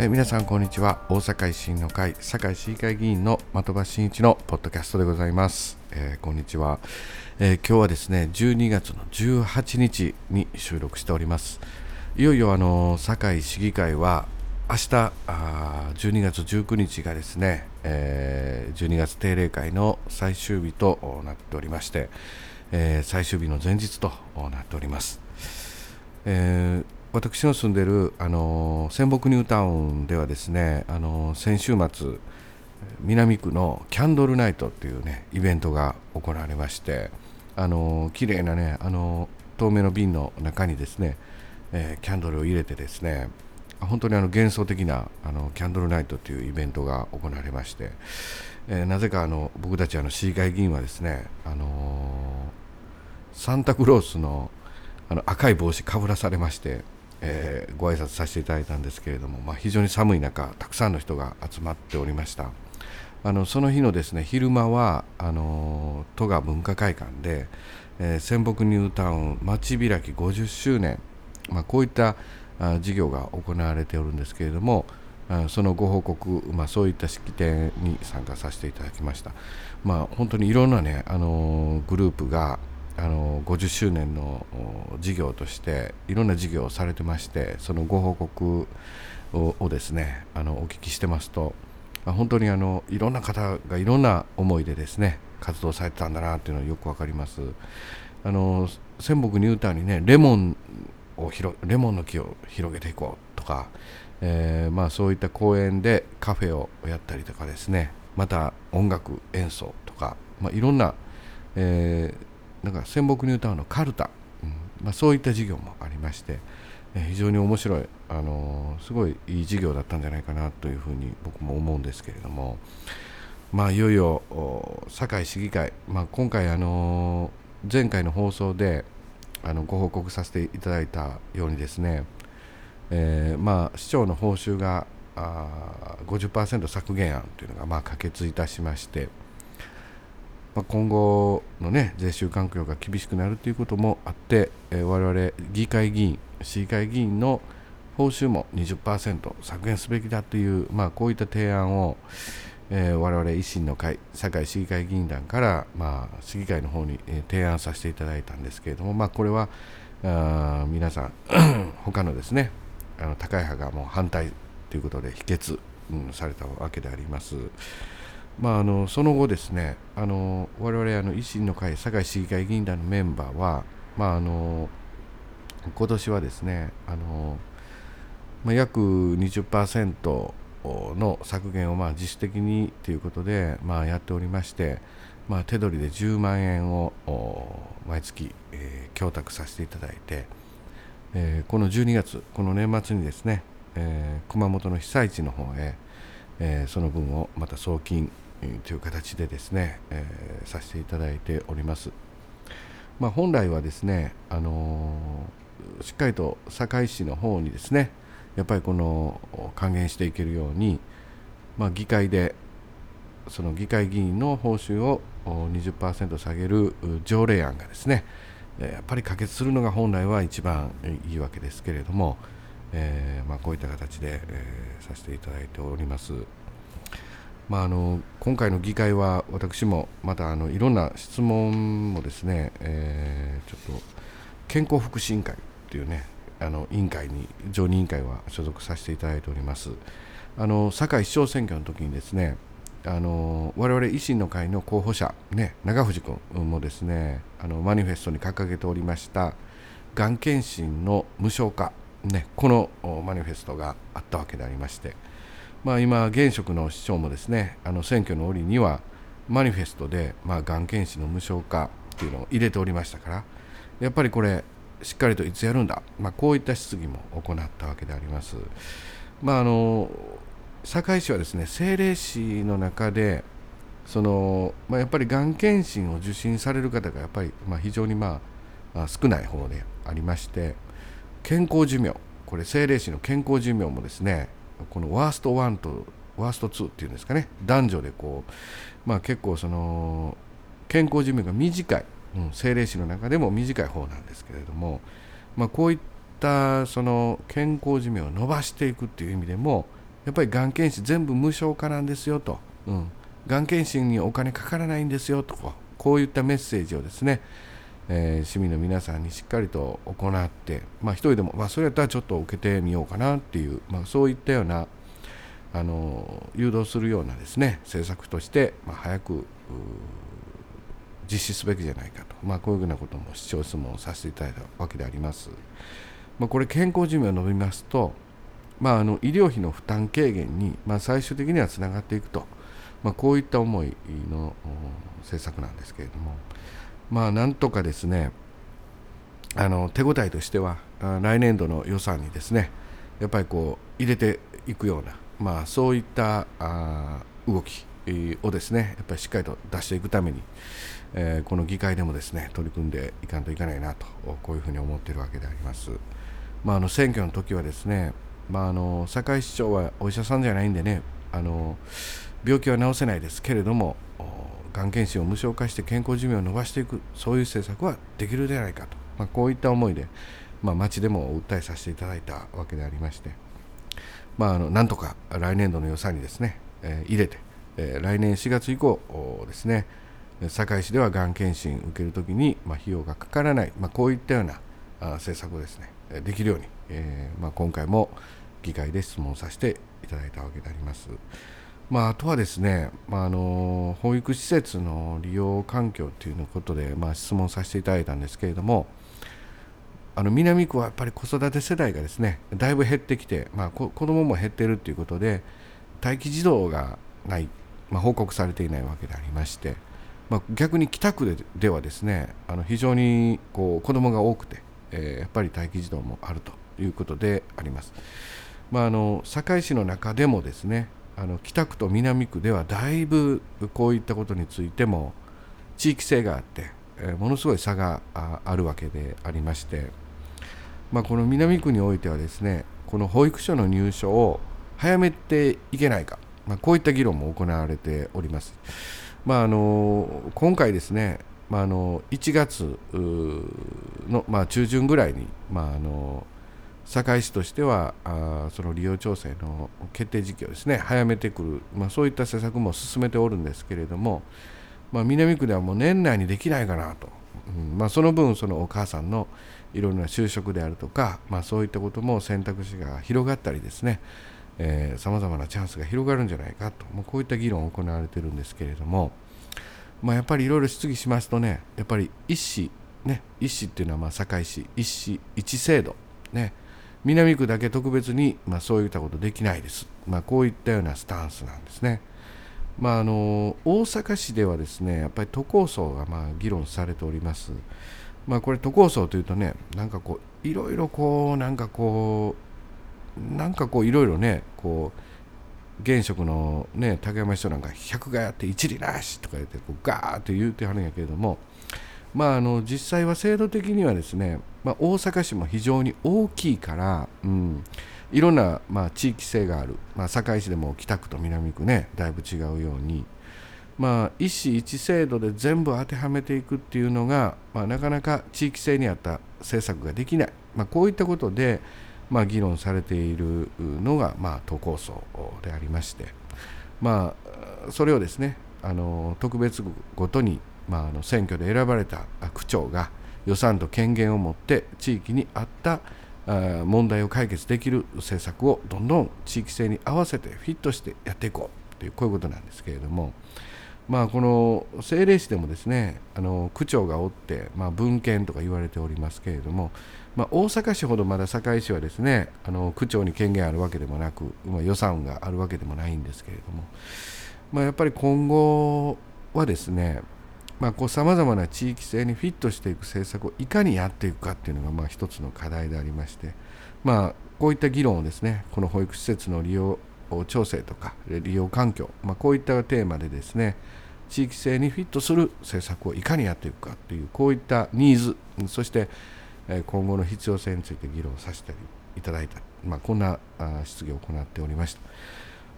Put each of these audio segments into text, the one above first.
え皆さんこんにちは。大阪維新の会堺市議会議員の的場真一のポッドキャストでございます、えー、こんにちは、えー、今日はですね12月の18日に収録しております。いよいよあの堺市議会は明日あ12月19日がですね、えー、12月定例会の最終日となっておりまして、えー、最終日の前日となっております、えー私の住んでるあの仙北ニュータウンではですねあの先週末南区のキャンドルナイトっていうねイベントが行われましてあの綺麗なねあの透明の瓶の中にですね、えー、キャンドルを入れてですね本当にあの幻想的なあのキャンドルナイトというイベントが行われまして、えー、なぜかあの僕たちあの市議会議員はですね、あのー、サンタクロースのあの赤い帽子かぶらされましてえー、ご挨拶させていただいたんですけれども、まあ、非常に寒い中たくさんの人が集まっておりました。あのその日のですね昼間はあの都が文化会館で、えー、仙北ニュータウン街開き50周年、まあ、こういったあ事業が行われておるんですけれどもあそのご報告、まあ、そういった式典に参加させていただきました、まあ、本当にいろんなね、あのグループがあの50周年の事業としていろんな事業をされてましてそのご報告をですねあのお聞きしてますと本当にあのいろんな方がいろんな思いでですね活動されてたんだなっていうのはよくわかります。あの仙北ニュータウンにねレモンを広レモンの木を広げていこうとか、えー、まあ、そういった公園でカフェをやったりとかですねまた音楽演奏とか、まあ、いろんな、えーなんか仙北ニュータウンのカルタ、うん。まあ、そういった事業もありまして、え非常に面白い、あの、すごいいい事業だったんじゃないかなというふうに僕も思うんですけれども、まあ、いよいよ堺市議会、まあ、今回、あの、前回の放送であのご報告させていただいたようにですね、えー、まあ、市長の報酬があー50%削減案というのがまあ可決いたしまして、まあ、今後のね税収環境が厳しくなるということもあって、えー、我々議会議員市議会議員の報酬も20%削減すべきだという、まあ、こういった提案を、えー、我々維新の会堺市議会議員団から、まあ、市議会の方に、えー、提案させていただいたんですけれども、まあ、これはあ皆さん 他のですねあの高い派がもう反対ということで否決、うん、されたわけであります。まあ、あのその後ですねあの我々あの維新の会堺市議会議員団のメンバーは、まあ、あの今年はですねあの、まあ、約20%の削減をまあ自主的にということで、まあ、やっておりまして、まあ、手取りで10万円を毎月、えー、供託させていただいて、えー、この12月この年末にですね、えー、熊本の被災地の方へ、えー、その分をまた送金という形でですね、えー、させていただいております。まあ、本来はですね、あのー、しっかりと堺市の方にですねやっぱりこの還元していけるように、まあ、議会でその議会議員の報酬を20%下げる条例案がですねやっぱり可決するのが本来は一番いいわけですけれども、えーまあ、こういった形で、えー、させていただいております。まあ、あの今回の議会は私もまたあのいろんな質問もですね、えー、ちょっと健康福祉委員会というねあの委員会に常任委員会は所属させていただいております。あの堺市長選挙の時にですねあの我々維新の会の候補者、ね、長藤君もですねあのマニフェストに掲げておりましたがん検診の無償化、ね、このマニフェストがあったわけでありましてまあ、今、現職の市長もですねあの選挙の折にはマニフェストで、まあ、がん検診の無償化っていうのを入れておりましたからやっぱりこれしっかりといつやるんだ、まあ、こういった質疑も行ったわけであります。まあ、あの堺市はですね政令市の中でその、まあ、やっぱりがん検診を受診される方がやっぱり、まあ、非常に、まあ、少ない方でありまして健康寿命これ政令市の健康寿命もですねこのワースト1とワースト2っていうんですかね。男女でこう、まあ、結構その健康寿命が短い、うん、政令市の中でも短い方なんですけれども、まあ、こういったその健康寿命を伸ばしていくっていう意味でもやっぱりがん検診全部無償化なんですよと、うん、がん検診にお金かからないんですよとこういったメッセージをですね、えー、市民の皆さんにしっかりと行って、まあ、一人でも、まあ、それやったらちょっと受けてみようかなっていう、まあ、そういったようなあの誘導するようなですね政策として、まあ、早く実施すべきじゃないかと、まあ、こういうふうなことも市長質問をさせていただいたわけであります。まあ、これ健康寿命を伸びますと、まあ、あの医療費の負担軽減に、まあ、最終的にはつながっていくと、まあ、こういった思いの政策なんですけれども、まあ、なんとかですねあの手応えとしては来年度の予算にですねやっぱりこう入れていくような、まあ、そういったあ動きをですねやっぱりしっかりと出していくために、えー、この議会でもですね取り組んでいかんといけないなとこういうふうに思っているわけであります。まあ、あの選挙の時はですね、まあ、あの堺市長はお医者さんじゃないんでねあの病気は治せないですけれどもがん検診を無償化して健康寿命を延ばしていくそういう政策はできるではないかと、まあ、こういった思いで、まあ、町でも訴えさせていただいたわけでありまして、まあ、あのなんとか来年度の予算にですね、えー、入れて、えー、来年4月以降ですね堺市ではがん検診を受けるときに、まあ、費用がかからない、まあ、こういったような政策をですねできるように、えーまあ、今回も議会で質問させていただいたわけであります。まあ、あとはですね、まあ、あの保育施設の利用環境ということで、まあ、質問させていただいたんですけれどもあの南区はやっぱり子育て世代がですねだいぶ減ってきて、まあ、子どもも減っているということで待機児童がない、まあ、報告されていないわけでありまして、まあ、逆に北区でではですねあの非常にこう子どもが多くて、えー、やっぱり待機児童もあるということであります。まあ、あの堺市の中でもですねあの北区と南区ではだいぶこういったことについても地域性があって、え、ものすごい差があるわけでありまして、まあ、この南区においてはですねこの保育所の入所を早めていけないか、まあ、こういった議論も行われております。まあ、あの今回ですね、まあ、あの1月の、まあ、中旬ぐらいに、まあ、あの堺市としてはあその利用調整の決定時期をですね早めてくる、まあ、そういった施策も進めておるんですけれども、まあ、南区ではもう年内にできないかなと、うんまあ、その分そのお母さんのいろんな就職であるとか、まあ、そういったことも選択肢が広がったりですねさまざまなチャンスが広がるんじゃないかと、まあ、こういった議論が行われてるんですけれども、まあ、やっぱりいろいろ質疑しますとねやっぱり一市ね一市っていうのはまあ堺市一市一制度ね南区だけ特別に、まあ、そういったことできないです、まあ、こういったようなスタンスなんですね。まあ、あの大阪市ではですねやっぱり都構想がまあ議論されております。まあ、これ都構想というとねなんかこういろいろこうなんかこうなんかこういろいろねこう現職のね竹山市長なんか100がやって一理なしとか言ってこうガーッと言うてはるんやけれどもまあ、あの実際は制度的にはですね、まあ、大阪市も非常に大きいから、うん、いろんな、まあ、地域性がある、まあ、堺市でも北区と南区ねだいぶ違うように、まあ、一市一制度で全部当てはめていくっていうのが、まあ、なかなか地域性に合った政策ができない、まあ、こういったことで、まあ、議論されているのが、まあ、都構想でありまして、まあ、それをですねあの特別ごとにまあ、あの選挙で選ばれた区長が予算と権限を持って地域に合った問題を解決できる政策をどんどん地域性に合わせてフィットしてやっていこうというこういうことなんですけれども、まあ、この政令市でもですねあの区長がおって、まあ、文献とか言われておりますけれども、まあ、大阪市ほどまだ堺市はですねあの区長に権限あるわけでもなく、まあ、予算があるわけでもないんですけれども、まあ、やっぱり今後はですねさまざ、まな地域性にフィットしていく政策をいかにやっていくかっていうのがまあ一つの課題でありまして、まあ、こういった議論をですねこの保育施設の利用調整とか利用環境、まあ、こういったテーマでですね地域性にフィットする政策をいかにやっていくかというこういったニーズそして今後の必要性について議論させていただいた、まあ、こんな質疑を行っておりました。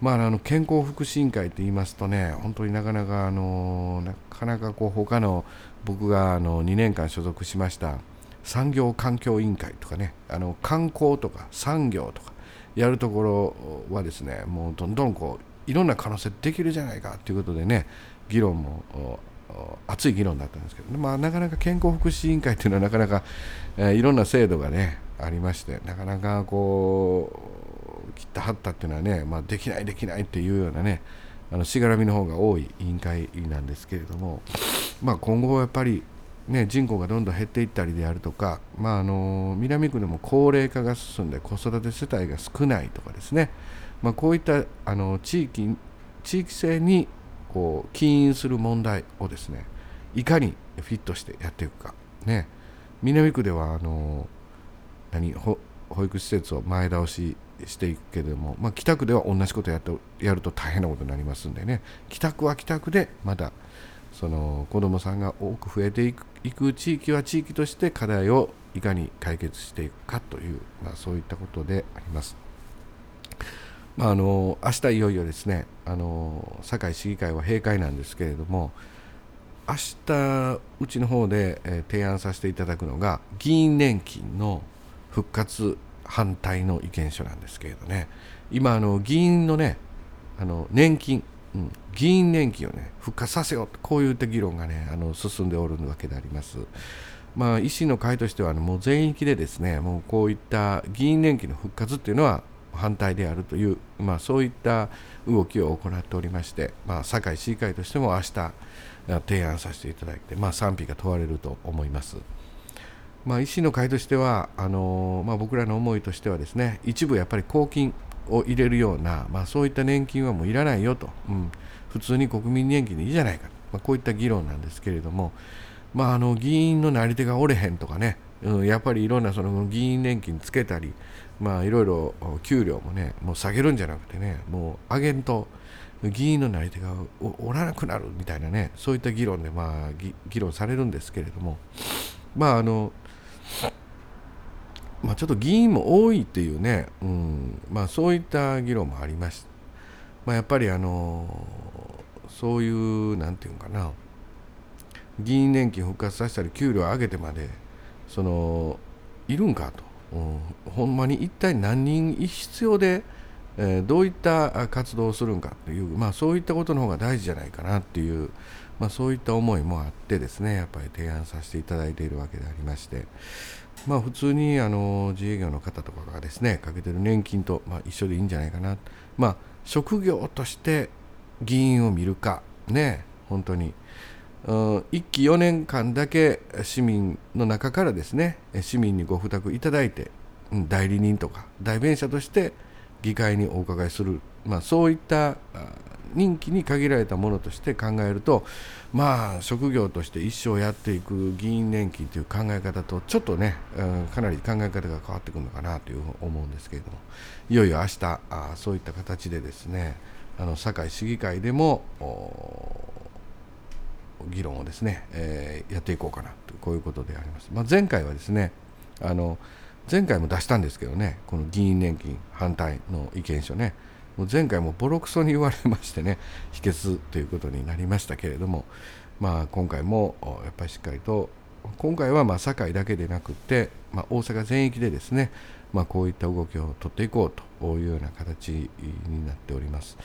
まあ、あの健康福祉委員会と言いますとね、本当になかなかあのなかなかこう他の僕があの2年間所属しました産業環境委員会とかね、あの観光とか産業とかやるところはですねもうどんどんこういろんな可能性できるじゃないかということでね議論も熱い議論だったんですけど、まあ、なかなか健康福祉委員会というのはなかなか、えー、いろんな制度がねありましてなかなかこう切ったはったっていうのはね、まあ、できないできないっていうようなねあのしがらみの方が多い委員会なんですけれども、まあ、今後はやっぱり、ね、人口がどんどん減っていったりであるとか、まあ、あの南区でも高齢化が進んで子育て世帯が少ないとかですね、まあ、こういったあの地域地域性にこう起因する問題をですねいかにフィットしてやっていくか、ね、南区ではあの何保育施設を前倒ししていくけれども、まあ、北区では同じことやとやると大変なことになりますんでね北区は北区でまだその子どもさんが多く増えていくいく地域は地域として課題をいかに解決していくかという、まあ、そういったことであります。まあ、あの明日いよいよですねあの堺市議会は閉会なんですけれども明日うちの方で、え、提案させていただくのが議員年金の復活反対の意見書なんですけれどね今あの議員のねあの年金、うん、議員年金をね復活させようとこういった議論がねあの進んでおるわけであります。まあ、維新の会としては、ね、もう全域でですねもうこういった議員年金の復活っていうのは反対であるという、まあ、そういった動きを行っておりまして、まあ、堺市議会としても明日提案させていただいて、まあ、賛否が問われると思います。まあ、維新の会としてはあのまあ、僕らの思いとしてはですね一部やっぱり公金を入れるような、まあ、そういった年金はもういらないよと、うん、普通に国民年金でいいじゃないか、まあ、こういった議論なんですけれども、まあ、あの議員のなり手が折れへんとかね、うん、やっぱりいろんなその議員年金つけたり、まあ、いろいろ給料もねもう下げるんじゃなくてねもう上げんと議員のなり手がおらなくなるみたいなねそういった議論で、まあ、議論されるんですけれども。まああのまあ、ちょっと議員も多いっていうね、うん。まあ、そういった議論もありました。まあ、やっぱりあのそういうなんていうかな。議員年金復活させたり給料上げてまでそのいるんかと、うん、ほんまに一体何人必要で、えー、どういった活動をするんかという、まあ、そういったことの方が大事じゃないかなっていう、まあ、そういった思いもあってですねやっぱり提案させていただいているわけでありまして。まあ、普通にあの自営業の方とかがですねかけてる年金と、まあ、一緒でいいんじゃないかな、まあ、職業として議員を見るかね本当に1期4年間だけ市民の中からですね市民にご負託いただいて代理人とか代弁者として議会にお伺いする、まあ、そういった任期に限られたものとして考えるとまあ職業として一生やっていく議員年金という考え方とちょっとね、うん、かなり考え方が変わってくるのかなという思うんですけれどもいよいよ明日あそういった形でですねあの堺市議会でも議論をですね、えー、やっていこうかなとこういうことであります。まあ、前回はですねあの前回も出したんですけどねこの議員年金反対の意見書ねもう前回もボロクソに言われましてね 否決ということになりましたけれども、まあ、今回もやっぱりしっかりと今回はまあ堺だけでなくて、まあ、大阪全域でですね、まあ、こういった動きを取っていこうというような形になっております。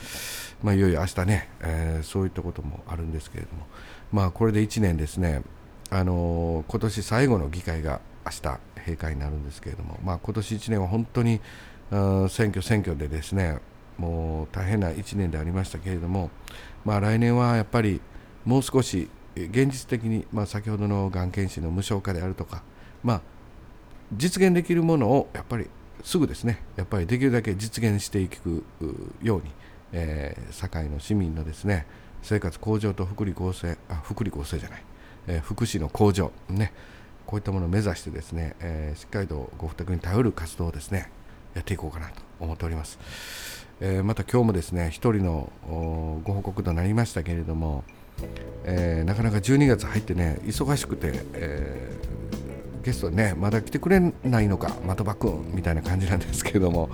まあ、いよいよ明日ね、えー、そういったこともあるんですけれども、まあ、これで1年ですね、あのー、今年最後の議会が明日閉会になるんですけれども、まあ、今年1年は本当に選挙選挙でですねもう大変な1年でありましたけれども、まあ、来年はやっぱりもう少し現実的に、まあ、先ほどのがん検診の無償化であるとか、まあ、実現できるものをやっぱりすぐですねやっぱりできるだけ実現していくように、えー、堺の市民のですね生活向上と福利厚生あ福利厚生じゃない、えー、福祉の向上ねこういったものを目指してですね、えー、しっかりとご負託に頼る活動をですねやっていこうかなと思っております。えー、また今日もですね1人のご報告となりましたけれども、えー、なかなか12月入ってね忙しくて、えー、ゲストねまだ来てくれないのか的場君みたいな感じなんですけれども、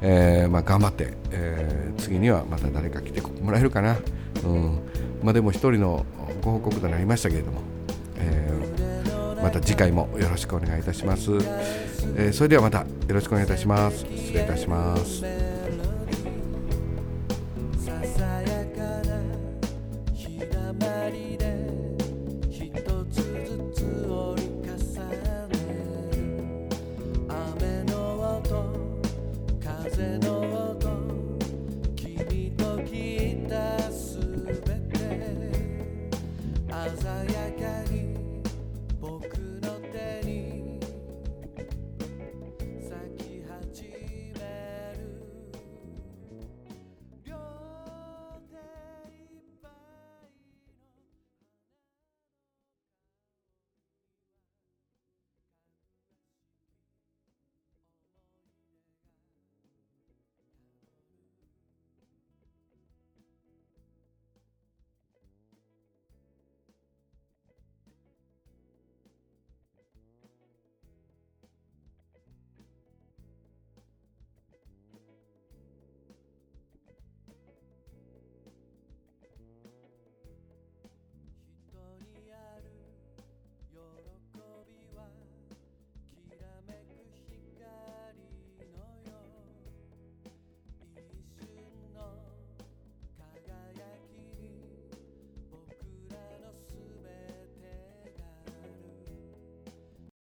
えまあ、頑張って、え、次にはまた誰か来てもらえるかな、うん。まあ、でも1人のご報告となりましたけれども、えまた次回もよろしくお願いいたします、え、それではまたよろしくお願いいたします。失礼いたします。